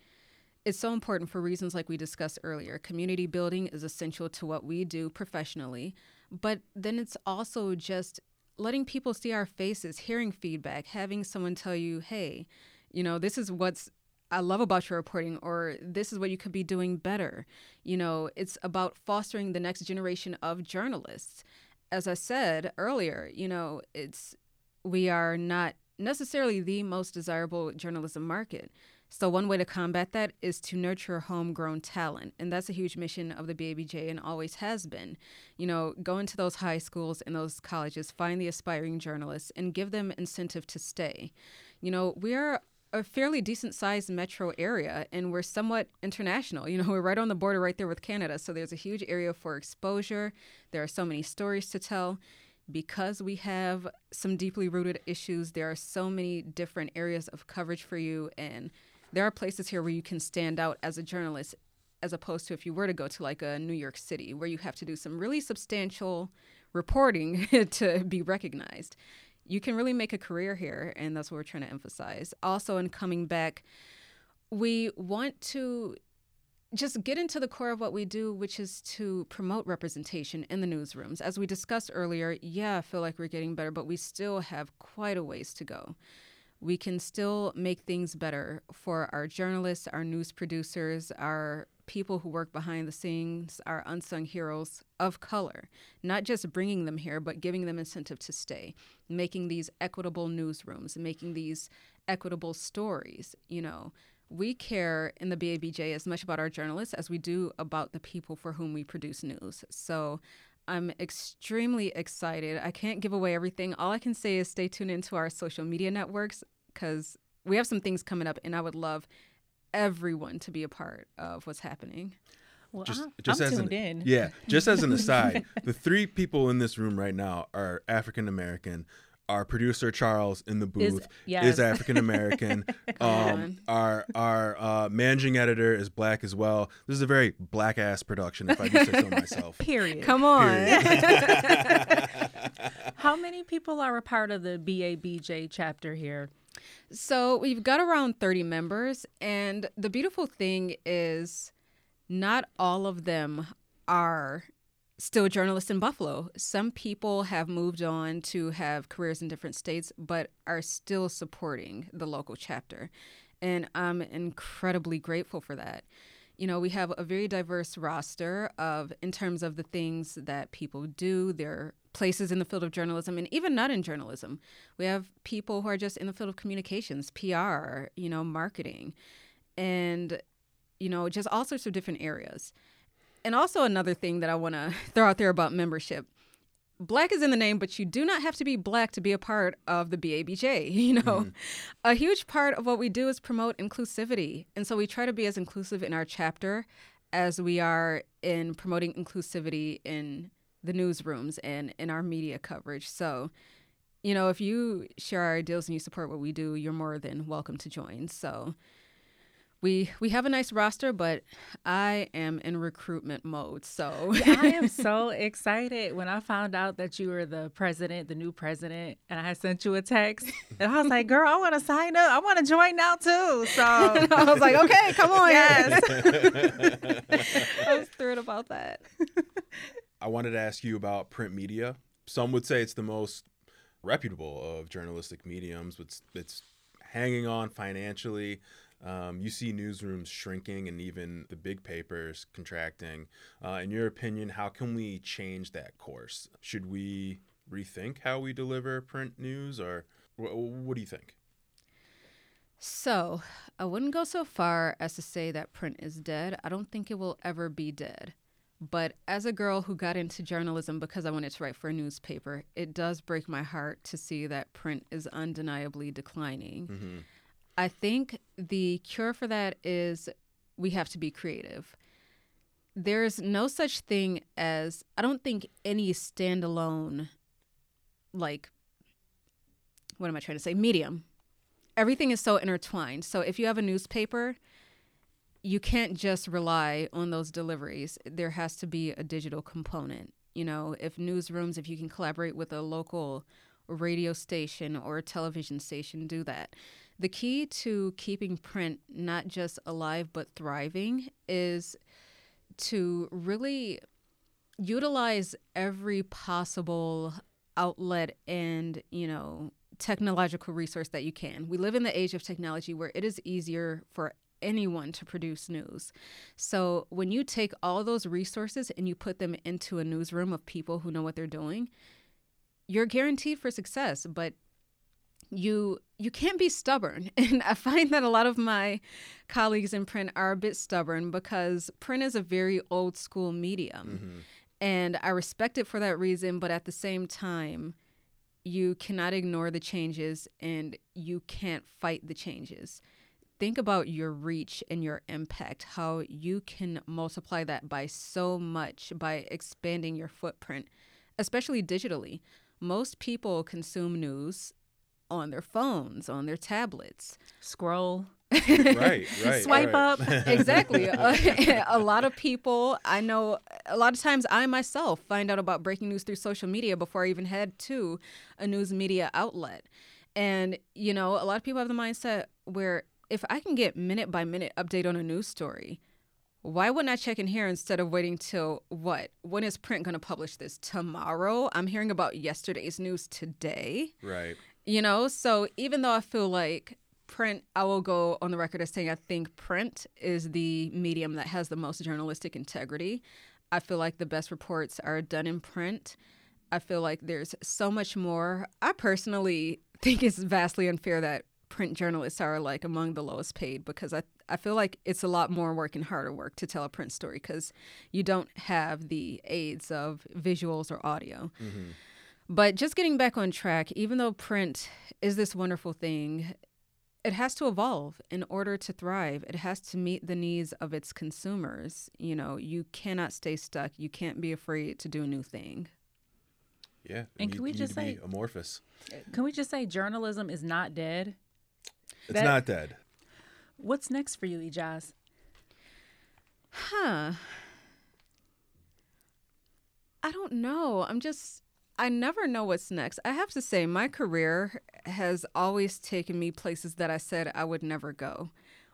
It's so important for reasons like we discussed earlier. Community building is essential to what we do professionally, but then it's also just letting people see our faces, hearing feedback, having someone tell you, hey, you know, this is what's I love about your reporting, or this is what you could be doing better. You know, it's about fostering the next generation of journalists. As I said earlier, you know, it's we are not necessarily the most desirable journalism market. So one way to combat that is to nurture homegrown talent, and that's a huge mission of the BABJ and always has been. You know, go into those high schools and those colleges, find the aspiring journalists, and give them incentive to stay. You know, we are a fairly decent sized metro area and we're somewhat international. You know, we're right on the border right there with Canada. So there's a huge area for exposure. There are so many stories to tell. Because we have some deeply rooted issues, there are so many different areas of coverage for you. And there are places here where you can stand out as a journalist, as opposed to if you were to go to like a New York City, where you have to do some really substantial reporting to be recognized you can really make a career here, and that's what we're trying to emphasize. Also, in coming back, we want to just get into the core of what we do, which is to promote representation in the newsrooms. As we discussed earlier, yeah, I feel like we're getting better, but we still have quite a ways to go. We can still make things better for our journalists, our news producers, our people who work behind the scenes are unsung heroes of color, not just bringing them here, but giving them incentive to stay, making these equitable newsrooms, making these equitable stories. You know, we care in the BABJ as much about our journalists as we do about the people for whom we produce news. So I'm extremely excited. I can't give away everything. All I can say is stay tuned into our social media networks because we have some things coming up, and I would love everyone to be a part of what's happening. Well, just, just I'm as tuned an, in. Yeah, just as an aside, the three people in this room right now are African American. Our producer Charles in the booth is, yes. is African American. um, our our uh, managing editor is black as well. This is a very black ass production, if I do say so myself. Period. Come on. Period. How many people are a part of the BABJ chapter here? So we've got around 30 members, and the beautiful thing is not all of them are still journalists in Buffalo. Some people have moved on to have careers in different states, but are still supporting the local chapter. And I'm incredibly grateful for that. You know, we have a very diverse roster of in terms of the things that people do, their places in the field of journalism and even not in journalism. We have people who are just in the field of communications, PR, you know, marketing, and, you know, just all sorts of different areas. And also, another thing that I want to throw out there about membership black is in the name, but you do not have to be black to be a part of the BABJ. You know, mm. a huge part of what we do is promote inclusivity. And so we try to be as inclusive in our chapter as we are in promoting inclusivity in the newsrooms and in our media coverage. So, you know, if you share our ideals and you support what we do, you're more than welcome to join. So, we we have a nice roster, but I am in recruitment mode. So I am so excited when I found out that you were the president, the new president, and I sent you a text, and I was like, "Girl, I want to sign up. I want to join now too." So I was like, "Okay, come on." Yes. I was thrilled about that. I wanted to ask you about print media. Some would say it's the most reputable of journalistic mediums. It's it's hanging on financially. Um, you see newsrooms shrinking and even the big papers contracting. Uh, in your opinion, how can we change that course? Should we rethink how we deliver print news, or wh- what do you think? So, I wouldn't go so far as to say that print is dead. I don't think it will ever be dead. But as a girl who got into journalism because I wanted to write for a newspaper, it does break my heart to see that print is undeniably declining. Mm-hmm. I think the cure for that is we have to be creative. There's no such thing as, I don't think any standalone, like, what am I trying to say? Medium. Everything is so intertwined. So if you have a newspaper, you can't just rely on those deliveries. There has to be a digital component. You know, if newsrooms, if you can collaborate with a local radio station or a television station, do that. The key to keeping print not just alive but thriving is to really utilize every possible outlet and, you know, technological resource that you can. We live in the age of technology where it is easier for anyone to produce news. So when you take all those resources and you put them into a newsroom of people who know what they're doing, you're guaranteed for success, but you you can't be stubborn. And I find that a lot of my colleagues in print are a bit stubborn because print is a very old school medium. Mm-hmm. And I respect it for that reason, but at the same time, you cannot ignore the changes and you can't fight the changes. Think about your reach and your impact, how you can multiply that by so much by expanding your footprint, especially digitally. Most people consume news on their phones, on their tablets. scroll, Right, right. swipe right. up. exactly. a, a lot of people, I know, a lot of times I myself find out about breaking news through social media before I even head to a news media outlet. And, you know, a lot of people have the mindset where if I can get minute by minute update on a news story, why wouldn't I check in here instead of waiting till what? When is print going to publish this? Tomorrow? I'm hearing about yesterday's news today. Right. You know, so even though I feel like print, I will go on the record as saying I think print is the medium that has the most journalistic integrity. I feel like the best reports are done in print. I feel like there's so much more. I personally think it's vastly unfair that print journalists are like among the lowest paid because I, I feel like it's a lot more work and harder work to tell a print story because you don't have the aids of visuals or audio. Mm-hmm. But just getting back on track, even though print is this wonderful thing, it has to evolve in order to thrive. It has to meet the needs of its consumers. You know, you cannot stay stuck. You can't be afraid to do a new thing. Yeah. And you- can we you just need to say- be amorphous? Can we just say journalism is not dead? It's That- not dead. What's next for you, I'Jaz? Huh. I don't know. I'm just, I never know what's next. I have to say, my career has always taken me places that I said I would never go.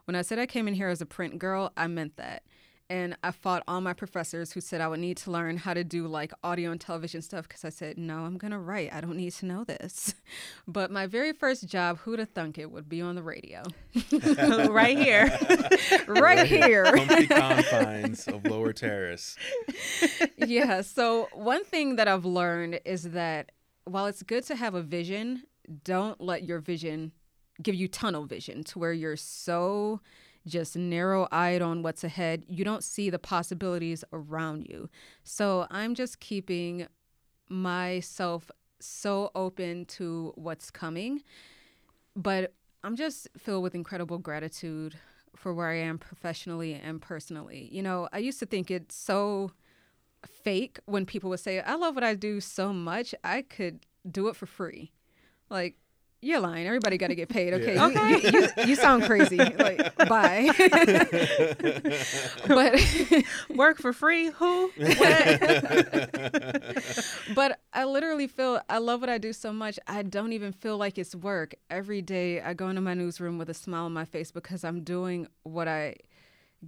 When I said I came in here as a print girl, I meant that. And I fought all my professors who said I would need to learn how to do like audio and television stuff because I said, no, I'm going to write. I don't need to know this. But my very first job, who'd have thunk it, would be on the radio. right here. right here. Comfy confines of Lower Terrace. yeah. So one thing that I've learned is that while it's good to have a vision, don't let your vision give you tunnel vision to where you're so just narrow eyed on what's ahead. You don't see the possibilities around you. So I'm just keeping myself so open to what's coming. But I'm just filled with incredible gratitude for where I am professionally and personally. You know, I used to think it's so fake when people would say, I love what I do so much, I could do it for free. Like, you're lying. Everybody got to get paid. Okay. Yeah. You, you, you, you sound crazy. Like, bye. but Work for free? Who? but I literally feel I love what I do so much. I don't even feel like it's work. Every day I go into my newsroom with a smile on my face because I'm doing what I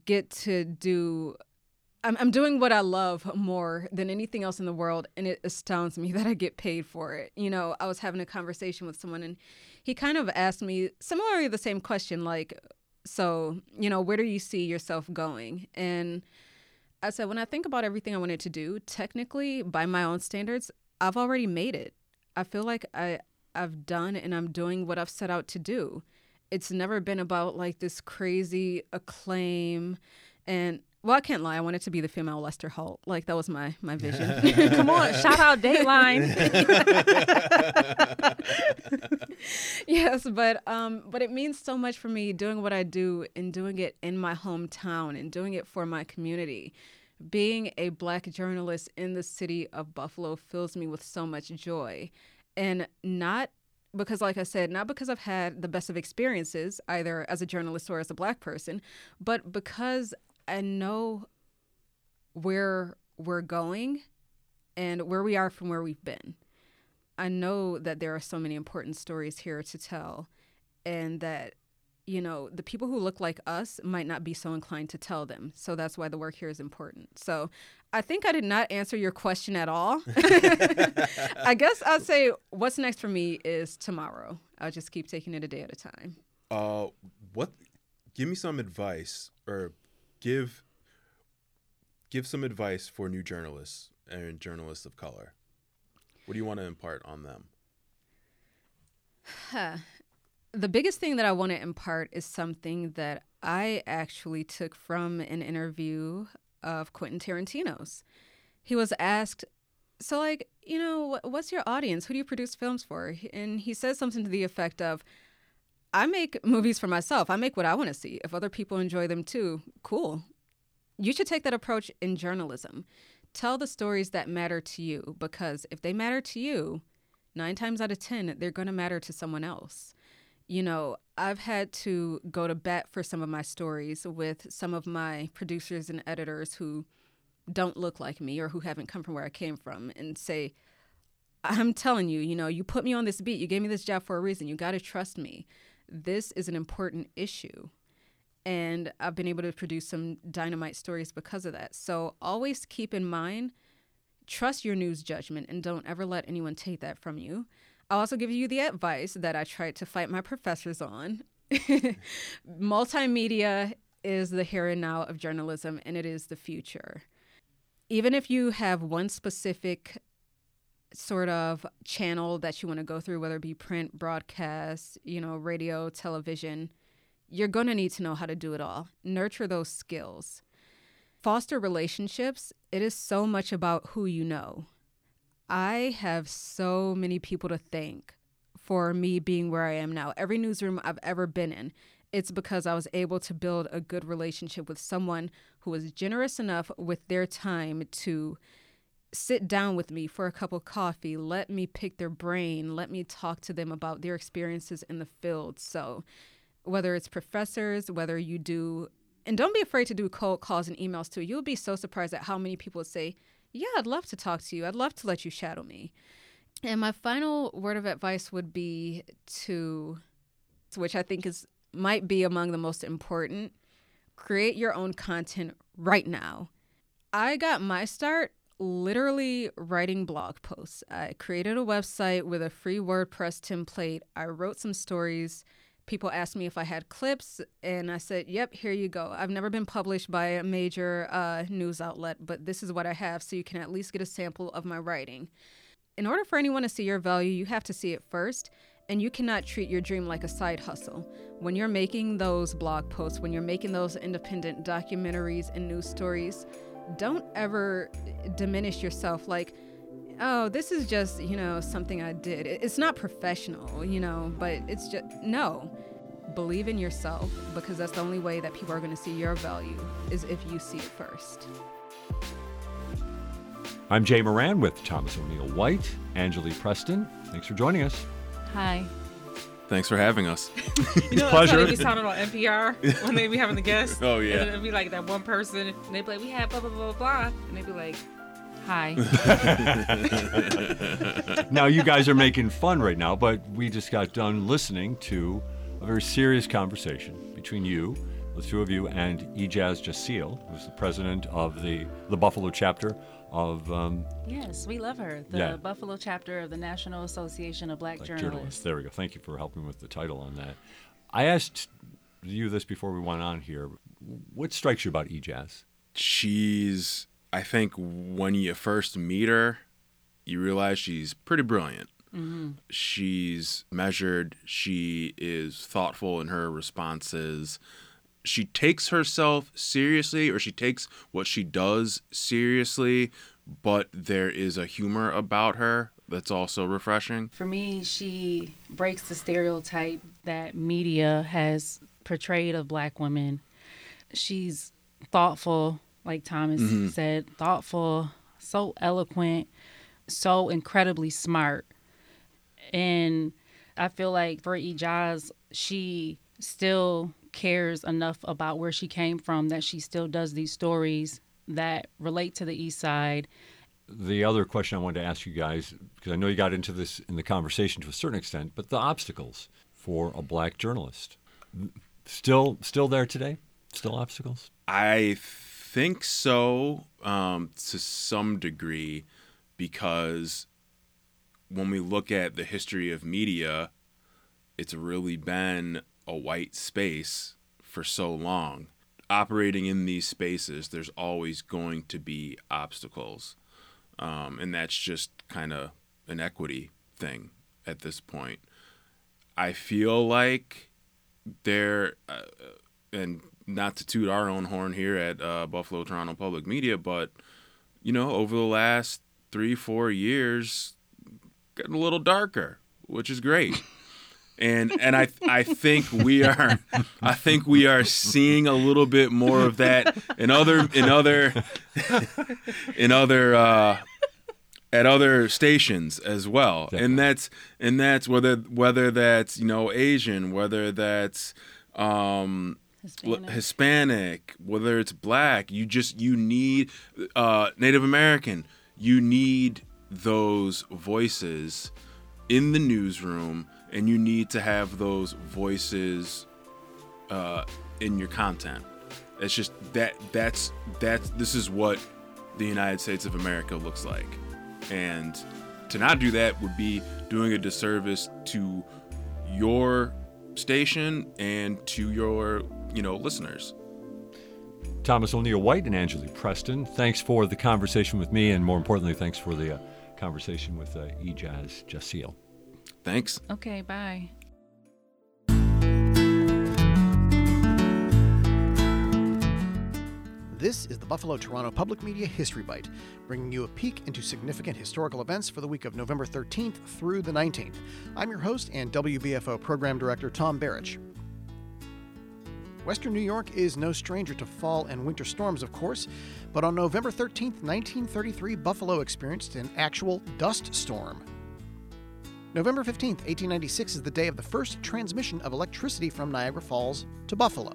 get to do. I'm, I'm doing what I love more than anything else in the world, and it astounds me that I get paid for it. You know, I was having a conversation with someone, and he kind of asked me similarly the same question, like, so you know, where do you see yourself going? And I said, when I think about everything I wanted to do, technically, by my own standards, I've already made it. I feel like I, I've done and I'm doing what I've set out to do. It's never been about like this crazy acclaim. And well, I can't lie. I wanted to be the female Lester Holt. Like that was my my vision. Come on, shout out Dateline. yes, but um, but it means so much for me doing what I do and doing it in my hometown and doing it for my community. Being a black journalist in the city of Buffalo fills me with so much joy, and not because, like I said, not because I've had the best of experiences either as a journalist or as a black person, but because I know where we're going and where we are from where we've been. I know that there are so many important stories here to tell, and that, you know, the people who look like us might not be so inclined to tell them. So that's why the work here is important. So I think I did not answer your question at all. I guess I'd say what's next for me is tomorrow. I'll just keep taking it a day at a time. Uh, what? Give me some advice, or give give some advice for new journalists and journalists of color. What do you want to impart on them? Huh. The biggest thing that I want to impart is something that I actually took from an interview of Quentin Tarantino's. He was asked, So, like, you know, what's your audience? Who do you produce films for? And he says something to the effect of, I make movies for myself. I make what I want to see. If other people enjoy them too, cool. You should take that approach in journalism. Tell the stories that matter to you because if they matter to you, nine times out of 10, they're going to matter to someone else. You know, I've had to go to bat for some of my stories with some of my producers and editors who don't look like me or who haven't come from where I came from and say, I'm telling you, you know, you put me on this beat, you gave me this job for a reason, you got to trust me. This is an important issue. And I've been able to produce some dynamite stories because of that. So always keep in mind trust your news judgment and don't ever let anyone take that from you. I'll also give you the advice that I tried to fight my professors on. Multimedia is the here and now of journalism, and it is the future. Even if you have one specific sort of channel that you want to go through, whether it be print, broadcast, you know, radio, television, you're going to need to know how to do it all. Nurture those skills. Foster relationships, it is so much about who you know. I have so many people to thank for me being where I am now. Every newsroom I've ever been in, it's because I was able to build a good relationship with someone who was generous enough with their time to sit down with me for a cup of coffee, let me pick their brain, let me talk to them about their experiences in the field. So, whether it's professors, whether you do, and don't be afraid to do cold calls and emails too. You'll be so surprised at how many people say, Yeah, I'd love to talk to you. I'd love to let you shadow me. And my final word of advice would be to, which I think is might be among the most important, create your own content right now. I got my start literally writing blog posts. I created a website with a free WordPress template. I wrote some stories. People asked me if I had clips, and I said, Yep, here you go. I've never been published by a major uh, news outlet, but this is what I have, so you can at least get a sample of my writing. In order for anyone to see your value, you have to see it first, and you cannot treat your dream like a side hustle. When you're making those blog posts, when you're making those independent documentaries and news stories, don't ever diminish yourself like, oh, this is just, you know, something I did. It's not professional, you know, but it's just, no. Believe in yourself because that's the only way that people are going to see your value is if you see it first. I'm Jay Moran with Thomas O'Neill White, Angelea Preston. Thanks for joining us. Hi. Thanks for having us. You know, Pleasure. That's how they be sounding on NPR when they be having the guests. Oh, yeah. And it'd be like that one person, and they'd be like, "We had blah blah blah blah,", blah," and they'd be like, "Hi." now you guys are making fun right now, but we just got done listening to a very serious conversation between you, the two of you, and I'Jaz Ja'ciel, who's the president of the the Buffalo chapter of um, yes, we love her. The Yeah. Buffalo chapter of the National Association of Black, Black Journalists. journalists. There we go. Thank you for helping with the title on that. I asked you this before we went on here. What strikes you about I'Jaz? She's, I think, when you first meet her, you realize she's pretty brilliant. She's measured. She is thoughtful in her responses. She takes herself seriously, or she takes what she does seriously, but there is a humor about her that's also refreshing. For me, she breaks the stereotype that media has portrayed of black women. She's thoughtful, like Thomas mm-hmm. said, thoughtful, so eloquent, so incredibly smart. And I feel like for I'Jaz, she still cares enough about where she came from that she still does these stories that relate to the East Side The other question I wanted to ask you guys, because I know you got into this in the conversation to a certain extent, but the obstacles for a black journalist, still still there today? Still obstacles? I think so um, to some degree because when we look at the history of media, it's really been a white space for so long. Operating in these spaces, there's always going to be obstacles. Um, and that's just kind of an equity thing at this point. I feel like there, uh, and not to toot our own horn here at uh, Buffalo Toronto Public Media, but you know, over the last three, four years, getting a little darker, which is great. And and I I think we are I think we are seeing a little bit more of that in other in other in other uh, at other stations as well. Definitely. And that's and that's whether whether that's you know Asian, whether that's um, Hispanic. Hispanic, whether it's black, you just you need uh, Native American. You need those voices in the newsroom, and you need to have those voices uh, in your content. It's just that that's that's this is what the United States of America looks like, and to not do that would be doing a disservice to your station and to your you know listeners. Thomas O'Neil-White and Angelea Preston, thanks for the conversation with me, and more importantly, thanks for the uh, conversation with uh, I'Jaz Ja'ciel. Thanks. Okay, bye. This is the Buffalo Toronto Public Media History Bite, bringing you a peek into significant historical events for the week of November 13th through the 19th. I'm your host and WBFO Program Director Tom Barrich. Western New York is no stranger to fall and winter storms, of course, but on November 13th, 1933, Buffalo experienced an actual dust storm. November 15th, 1896 is the day of the first transmission of electricity from Niagara Falls to Buffalo.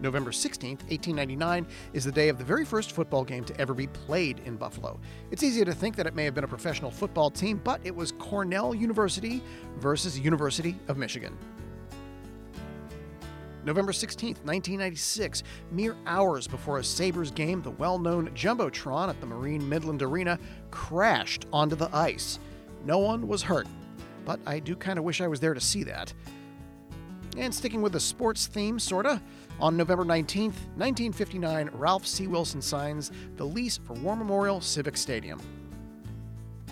November 16th, 1899, is the day of the very first football game to ever be played in Buffalo. It's easy to think that it may have been a professional football team, but it was Cornell University versus University of Michigan. November 16th, 1996, mere hours before a Sabres game, the well known Jumbotron at the Marine Midland Arena crashed onto the ice. No one was hurt, but I do kind of wish I was there to see that. And sticking with the sports theme, sorta, on November 19th, 1959, Ralph C. Wilson signs the lease for War Memorial Civic Stadium.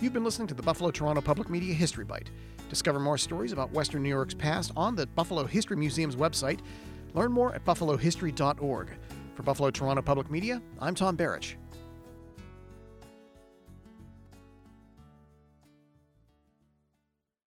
You've been listening to the Buffalo Toronto Public Media History Bite. Discover more stories about Western New York's past on the Buffalo History Museum's website. Learn more at buffalohistory.org. For Buffalo Toronto Public Media, I'm Tom Barrich.